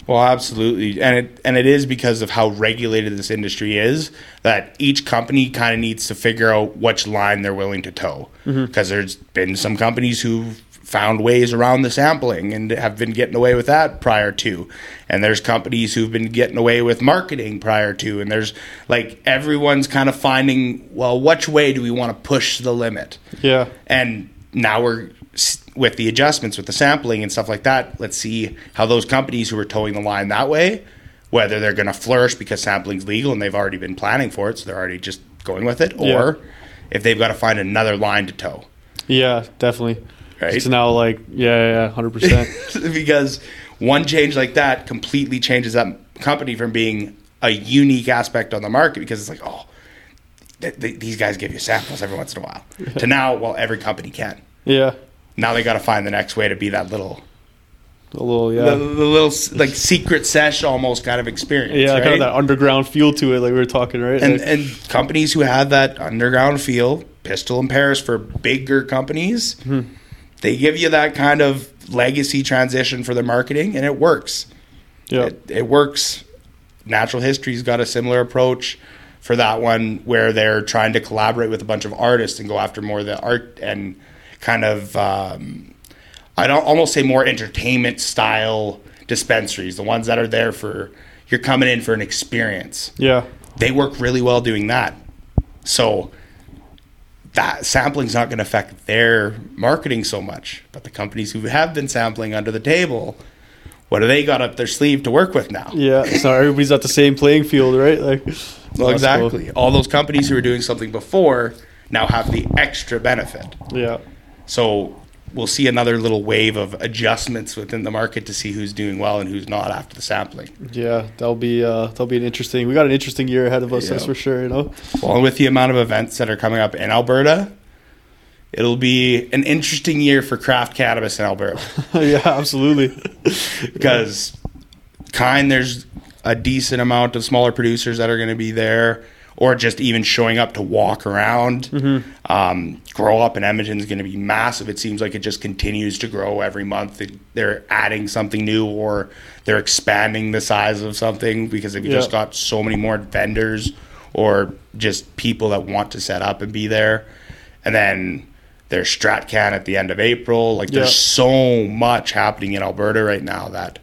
Well, absolutely, and it and it is because of how regulated this industry is that each company kind of needs to figure out which line they're willing to toe. Mm-hmm. Because there's been some companies who've found ways around the sampling and have been getting away with that prior to, and there's companies who've been getting away with marketing prior to, and there's like everyone's kind of finding well, which way do we want to push the limit? Yeah, And now we're with the adjustments with the sampling and stuff like that. Let's see how those companies who are toeing the line that way, whether they're going to flourish because sampling's legal and they've already been planning for it, so they're already just going with it, Yeah. or if they've got to find another line to toe. yeah, definitely. Right. It's now like yeah, yeah, yeah, hundred percent. because one change like that completely changes that company from being a unique aspect on the market because it's like, oh, th- th- these guys give you samples every once in a while. to now, well, every company can. Yeah, Now they got to find the next way to be that little a little yeah. the, the little like secret sesh almost kind of experience. yeah, right? kind of that underground feel to it, like we were talking, right? and Like- and companies who have that underground feel, Pistol and Paris for bigger companies, Hmm. They give you that kind of legacy transition for their marketing, and it works. yeah, It, it works. Natural History's got a similar approach for that one, where they're trying to collaborate with a bunch of artists and go after more of the art and kind of um, I don't almost say more entertainment style dispensaries, the ones that are there for you're coming in for an experience. yeah, They work really well doing that. So that sampling's not going to affect their marketing so much. But the companies who have been sampling under the table, what do they got up their sleeve to work with now? yeah. So everybody's at the same playing field, right? Like, Well, that's cool. exactly. All those companies who were doing something before now have the extra benefit. Yeah, So we'll see another little wave of adjustments within the market to see who's doing well and who's not after the sampling. yeah. That'll be uh, that'll be an interesting. We got an interesting year ahead of us, that's for sure. You know. Well, with the amount of events that are coming up in Alberta, it'll be an interesting year for craft cannabis in Alberta yeah, absolutely. because kind there's a decent amount of smaller producers that are going to be there. Or just even showing up to walk around. Um, grow up in Edmonton is going to be massive. It seems like it just continues to grow every month. They- They're adding something new or they're expanding the size of something because they've just got so many more vendors or just people that want to set up and be there. And then there's StratCan at the end of April. Like there's so much happening in Alberta right now that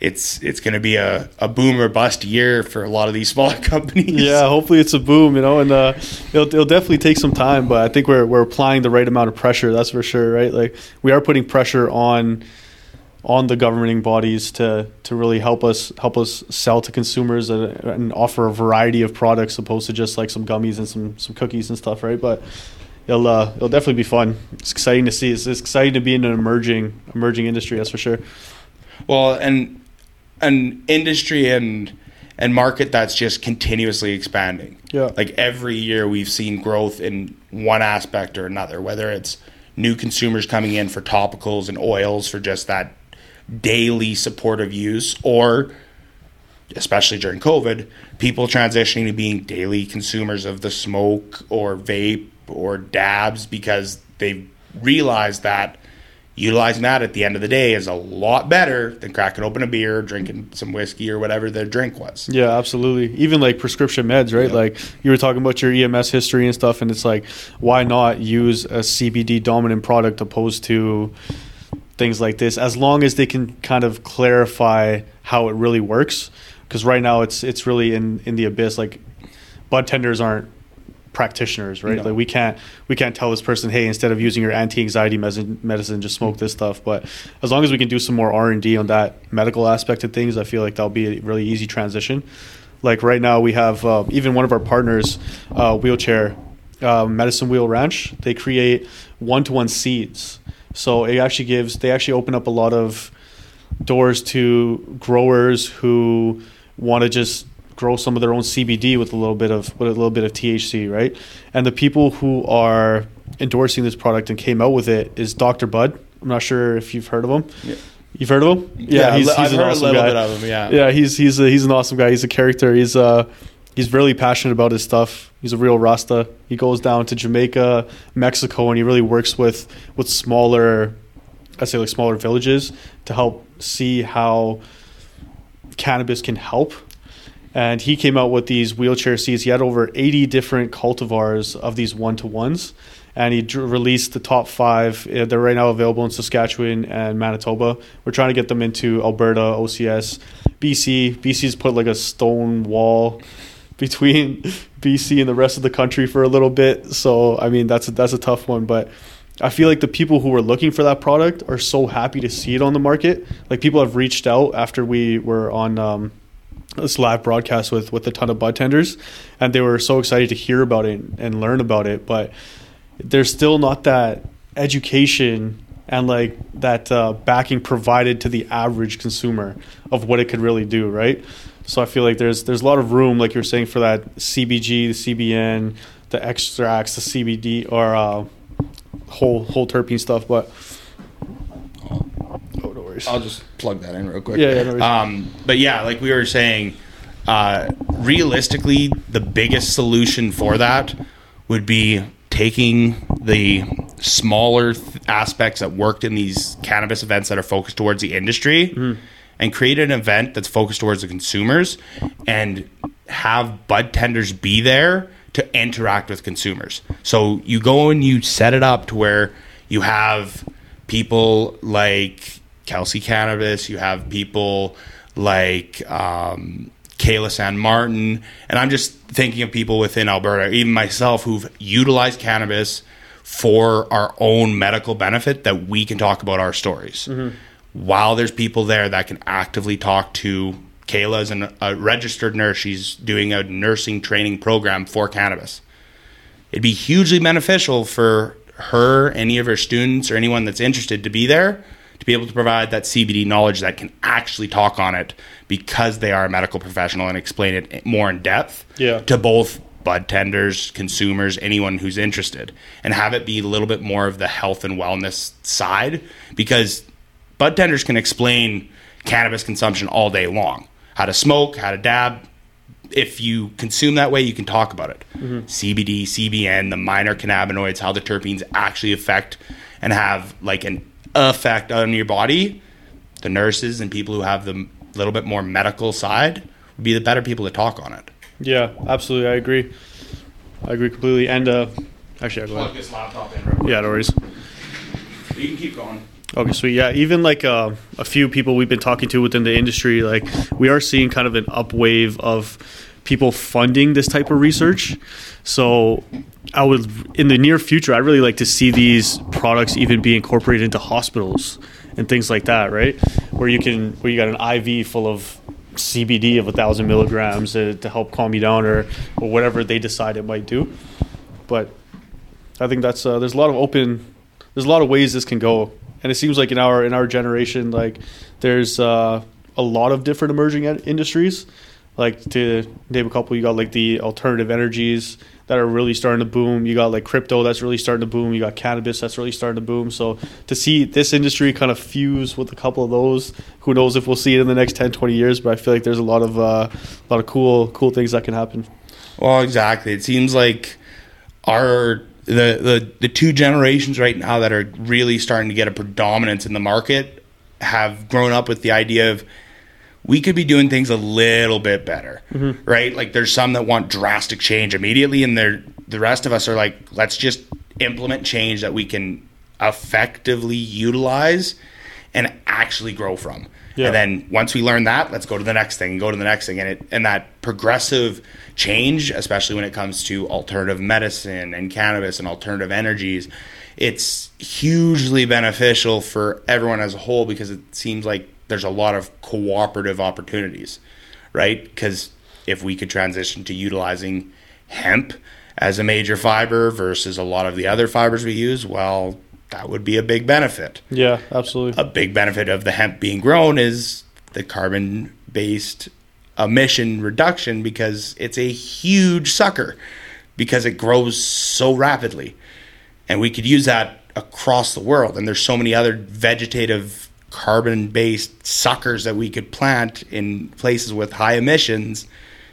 it's it's going to be a, a boom or bust year for a lot of these smaller companies. Yeah, hopefully it's a boom, you know, and uh, it'll, it'll definitely take some time, but I think we're we're applying the right amount of pressure. That's for sure, right? Like we are putting pressure on on the governing bodies to to really help us help us sell to consumers and, and offer a variety of products, opposed to just like some gummies and some some cookies and stuff, right? But it'll uh, it'll definitely be fun. It's exciting to see. It's, it's exciting to be in an emerging emerging industry. That's for sure. Well, and an industry and and market that's just continuously expanding. Yeah. Like every year we've seen growth in one aspect or another, whether it's new consumers coming in for topicals and oils for just that daily supportive use or especially during COVID, people transitioning to being daily consumers of the smoke or vape or dabs because they've realized that utilizing that at the end of the day is a lot better than cracking open a beer, drinking some whiskey or whatever their drink was. Yeah, absolutely. Even like prescription meds, right? Like you were talking about your EMS history and stuff, and it's like, why not use a CBD dominant product opposed to things like this? As long as they can kind of clarify how it really works, because right now it's it's really in in the abyss. Like bud tenders aren't practitioners, right? No. Like we can't we can't tell this person, hey, instead of using your anti-anxiety medicine, medicine, just smoke this stuff. But as long as we can do some more R and D on that medical aspect of things, I feel like that'll be a really easy transition. Like right now, we have uh, even one of our partners, uh, wheelchair, uh, Medicine Wheel Ranch. They create one-to-one seeds, so it actually gives. They actually open up a lot of doors to growers who want to just grow some of their own CBD with a little bit of with a little bit of THC, right? And the people who are endorsing this product and came out with it is Dr. Bud. I'm not sure if you've heard of him. Yeah. You've heard of him? Yeah, I've heard an a awesome little guy. bit of him. Yeah, Yeah, he's he's a, he's an awesome guy. He's a character. He's uh he's really passionate about his stuff. He's a real Rasta. He goes down to Jamaica, Mexico, and he really works with with smaller, I say like smaller villages to help see how cannabis can help. And he came out with these wheelchair seats. He had over 80 different cultivars of these one to ones. And he released the top five. Uh, They're right now available in Saskatchewan and Manitoba. We're trying to get them into Alberta, OCS, BC. BC's put like a stone wall between BC and the rest of the country for a little bit. So I mean that's a, that's a tough one, but I feel like the people who were looking for that product are so happy to see it on the market. Like people have reached out after we were on um, this live broadcast with with a ton of bud tenders, and they were so excited to hear about it and learn about it. But there's still not that education and like that uh, backing provided to the average consumer of what it could really do, right? So I feel like there's there's a lot of room, like you're saying, for that CBG, the CBN, the extracts, the CBD, or uh, whole whole terpene stuff. But I'll just plug that in real quick. Yeah, yeah, no um, but yeah, like we were saying, uh, realistically, the biggest solution for that would be taking the smaller th- aspects that worked in these cannabis events that are focused towards the industry Mm-hmm. and create an event that's focused towards the consumers and have bud tenders be there to interact with consumers. So you go and you set it up to where you have people like Kelsey Cannabis, you have people like um, Kayla San Martin, and I'm just thinking of people within Alberta, even myself, who've utilized cannabis for our own medical benefit that we can talk about our stories. While there's people there that can actively talk to Kayla is an, a registered nurse. She's doing a nursing training program for cannabis. It'd be hugely beneficial for her, any of her students, or anyone that's interested to be there to be able to provide that CBD knowledge that can actually talk on it because they are a medical professional and explain it more in depth Yeah. to both bud tenders, consumers, anyone who's interested, and have it be a little bit more of the health and wellness side because bud tenders can explain cannabis consumption all day long how to smoke, how to dab, if you consume that way, you can talk about it. Mm-hmm. CBD, CBN, the minor cannabinoids, how the terpenes actually affect and have like an effect on your body. The nurses and people who have the little bit more medical side would be the better people to talk on it. Yeah, absolutely. I agree. I agree completely. And uh, actually, I'll go ahead. this laptop in real quick. Yeah, no worries. You can keep going. Okay, sweet. Yeah, even like uh, a few people we've been talking to within the industry, like we are seeing kind of an upwave of people funding this type of research. So I would, in the near future, I'd really like to see these products even be incorporated into hospitals and things like that, right? Where you can, where you got an IV full of CBD of a thousand milligrams to, to help calm you down or, or whatever they decide it might do. But I think that's uh, there's a lot of open there's a lot of ways this can go, and it seems like in our in our generation, like there's uh, a lot of different emerging industries. Like to name a couple, you got like the alternative energies that are really starting to boom. You got like crypto that's really starting to boom. You got cannabis that's really starting to boom. So to see this industry kind of fuse with a couple of those, who knows if we'll see it in the next 10, 20 years? But I feel like there's a lot of uh, a lot of cool cool things that can happen. Well, exactly. It seems like our the, the the two generations right now that are really starting to get a predominance in the market have grown up with the idea of we could be doing things a little bit better, mm-hmm. right? Like there's some that want drastic change immediately, and they're the rest of us are like, let's just implement change that we can effectively utilize and actually grow from. Yeah. And then once we learn that, let's go to the next thing and go to the next thing. And it and that progressive change, especially when it comes to alternative medicine and cannabis and alternative energies, it's hugely beneficial for everyone as a whole because it seems like there's a lot of cooperative opportunities, right? Because if we could transition to utilizing hemp as a major fiber versus a lot of the other fibers we use, well, that would be a big benefit Yeah, absolutely. a big benefit of the hemp being grown is the carbon based emission reduction because it's a huge sucker because it grows so rapidly and we could use that across the world and there's so many other vegetative carbon based suckers that we could plant in places with high emissions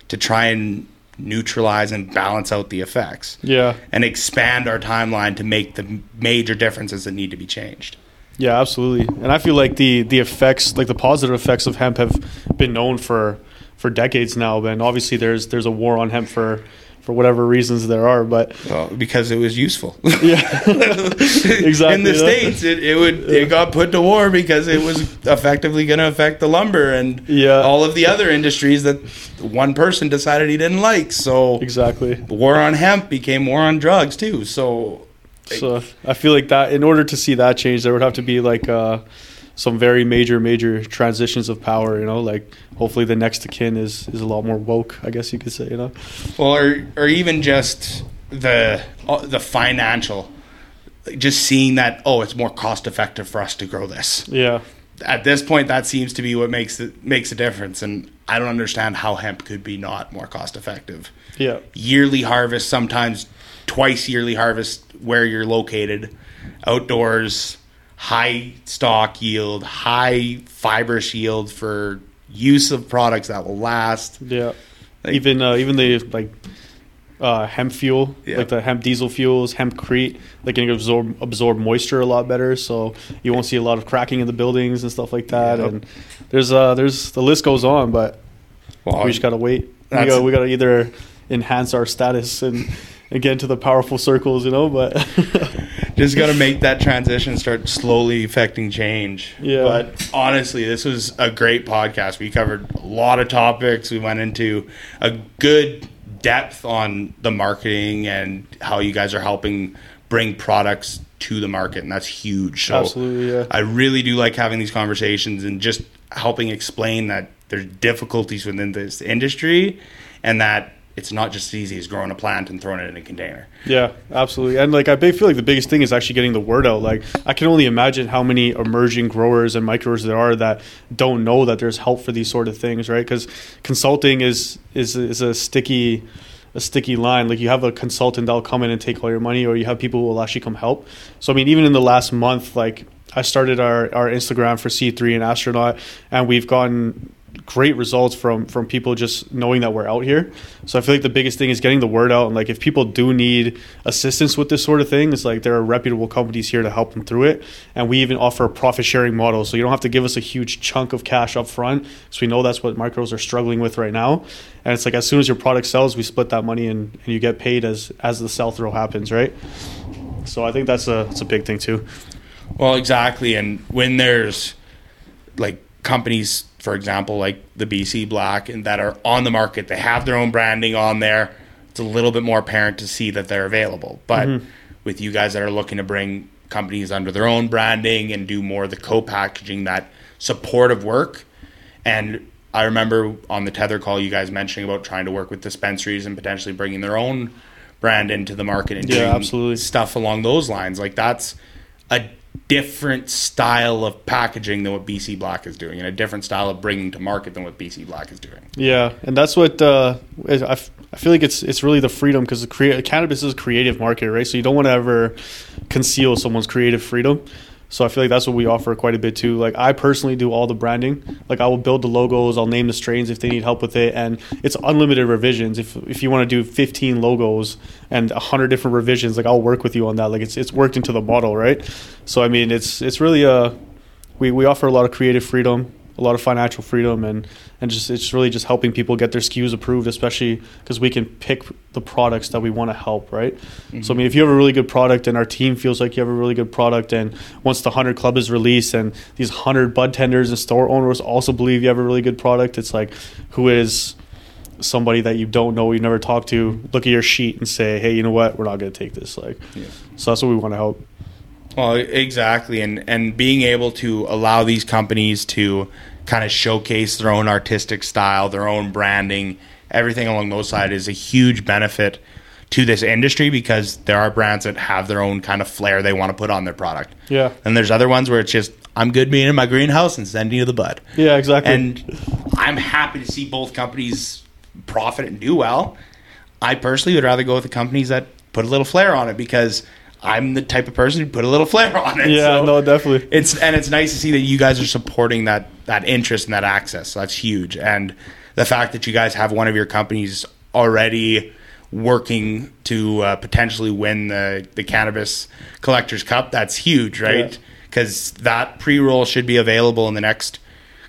to try and neutralize and balance out the effects Yeah. and expand our timeline to make the major differences that need to be changed Yeah, absolutely. And I feel like the the effects, like the positive effects of hemp, have been known for for decades now. And obviously, there's there's a war on hemp for for whatever reasons there are. But Well, because it was useful. yeah, exactly. In the yeah. states, it, it would it got put to war because it was effectively going to affect the lumber and Yeah. all of the other industries that one person decided he didn't like. So exactly. war on hemp became war on drugs too. So So I feel like that in order to see that change, there would have to be like uh, some very major, major transitions of power. You know, like hopefully the next of kin is is a lot more woke. I guess you could say. You know. well, or or even just the uh, the financial, just seeing that oh, it's more cost effective for us to grow this. Yeah. at this point that seems to be what makes it makes a difference and i don't understand how hemp could be not more cost effective Yeah. yearly harvest sometimes twice yearly harvest where you're located outdoors high stock yield high fibrous yield for use of products that will last Yeah. Like- even uh, even the like uh, hemp fuel, Yeah. like the hemp diesel fuels, hempcrete, they can absorb absorb moisture a lot better, so you won't see a lot of cracking in the buildings and stuff like that. Yep. And there's uh there's the list goes on, but well, we just gotta wait. We gotta, we gotta either enhance our status and, and get into the powerful circles, you know. But just got to make that transition start slowly affecting change. Yeah. But honestly, this was a great podcast. We covered a lot of topics. We went into a good depth on the marketing and how you guys are helping bring products to the market, and that's huge. So Absolutely, yeah. I really do like having these conversations and just helping explain that there's difficulties within this industry and that it's not just as easy as growing a plant and throwing it in a container. Yeah, absolutely. And like I feel like the biggest thing is actually getting the word out. Like I can only imagine how many emerging growers and micros there are that don't know that there's help for these sort of things, right? Because consulting is is is a sticky a sticky line. Like you have a consultant that'll come in and take all your money, or you have people who will actually come help. So I mean, even in the last month, like I started our our Instagram for C three and astronaut, and we've gotten great results from from people just knowing that we're out here. So I feel like the biggest thing is getting the word out and like if people do need assistance with this sort of thing, it's like there are reputable companies here to help them through it. And we even offer a profit sharing model. So you don't have to give us a huge chunk of cash up front because we know that's what micros are struggling with right now. And it's like as soon as your product sells, we split that money and, and you get paid as as the sell through happens, right? So I think that's a that's a big thing too. Well, exactly. And when there's like companies, for example, like the BC Black, and that are on the market, they have their own branding on there. It's a little bit more apparent to see that they're available. But mm-hmm. with you guys that are looking to bring companies under their own branding and do more of the co-packaging, that supportive work, and I remember on the tether call you guys mentioning about trying to work with dispensaries and potentially bringing their own brand into the market and yeah, doing absolutely. stuff along those lines. Like that's a different style of packaging than what BC Black is doing, and a different style of bringing to market than what BC Black is doing. Yeah, and that's what uh, I, f- I feel like it's it's really the freedom because the crea- cannabis is a creative market, right? So you don't want to ever conceal someone's creative freedom. So I feel like that's what we offer quite a bit too. Like I personally do all the branding. Like I will build the logos, I'll name the strains if they need help with it, and it's unlimited revisions. If if you want to do 15 logos and 100 different revisions, like I'll work with you on that. Like it's it's worked into the model, right? So I mean, it's it's really a we we offer a lot of creative freedom a lot of financial freedom and and just it's really just helping people get their SKUs approved, especially because we can pick the products that we want to help, right? Mm-hmm. So I mean, if you have a really good product and our team feels like you have a really good product, and once the hundred club is released and these hundred bud tenders and store owners also believe you have a really good product, it's like who is somebody that you don't know, you never talked to, look at your sheet and say, hey, you know what, we're not going to take this. Like, yeah. so that's what we want to help. Well, exactly, and and being able to allow these companies to kind of showcase their own artistic style, their own branding, everything along those sides is a huge benefit to this industry because there are brands that have their own kind of flair they want to put on their product. Yeah. And there's other ones where it's just I'm good being in my greenhouse and sending you the bud. Yeah, exactly. And I'm happy to see both companies profit and do well. I personally would rather go with the companies that put a little flair on it because I'm the type of person who put a little flair on it. Yeah, so no, definitely. It's and it's nice to see that you guys are supporting that that interest and that access. So that's huge. And the fact that you guys have one of your companies already working to uh, potentially win the the cannabis collectors cup, that's huge, right? Because yeah. that pre roll should be available in the next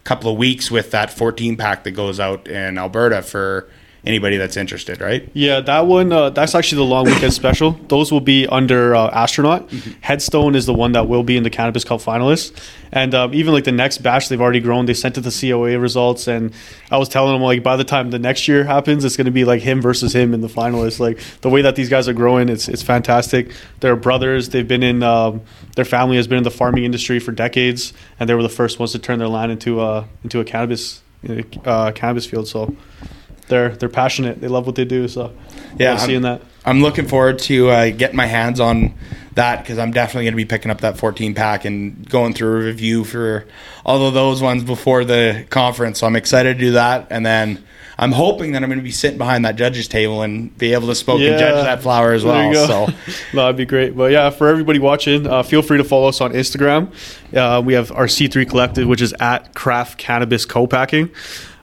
couple of weeks with that 14 pack that goes out in Alberta for anybody that's interested, right? Yeah, that one, uh, that's actually the long weekend special. Those will be under uh, Astronaut. Mm-hmm. Headstone is the one that will be in the Cannabis Cup finalists. And um, even like the next batch they've already grown, they sent it the COA results. And I was telling them, like, by the time the next year happens, it's going to be like him versus him in the finalists. Like, the way that these guys are growing, it's, it's fantastic. They're brothers. They've been in, um, their family has been in the farming industry for decades. And they were the first ones to turn their land into a, into a cannabis, uh, cannabis field. So, they're they're passionate. They love what they do. So yeah, I'm, seeing that. I'm looking forward to uh, getting my hands on that because I'm definitely going to be picking up that 14 pack and going through a review for all of those ones before the conference. So I'm excited to do that, and then. I'm hoping that I'm going to be sitting behind that judges table and be able to smoke yeah. and judge that flower as well. So that'd be great. But yeah, for everybody watching, uh, feel free to follow us on Instagram. Uh, we have our C3 Collective, which is at Craft Cannabis Co-packing.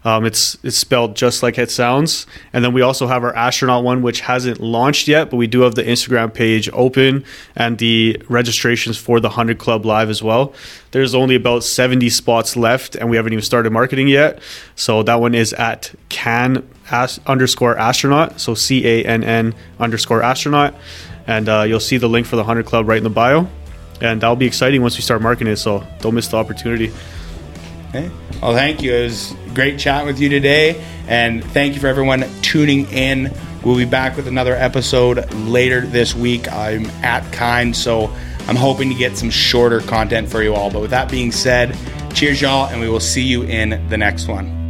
Um, it's it's spelled just like it sounds. And then we also have our astronaut one, which hasn't launched yet, but we do have the Instagram page open and the registrations for the Hundred Club Live as well. There's only about 70 spots left, and we haven't even started marketing yet. So that one is at can as, underscore astronaut. So C A N N underscore astronaut, and uh, you'll see the link for the Hundred Club right in the bio. And that'll be exciting once we start marketing it. So don't miss the opportunity. Okay. Well, thank you. It was great chatting with you today. And thank you for everyone tuning in. We'll be back with another episode later this week. I'm at Kind, so I'm hoping to get some shorter content for you all. But with that being said, cheers, y'all, and we will see you in the next one.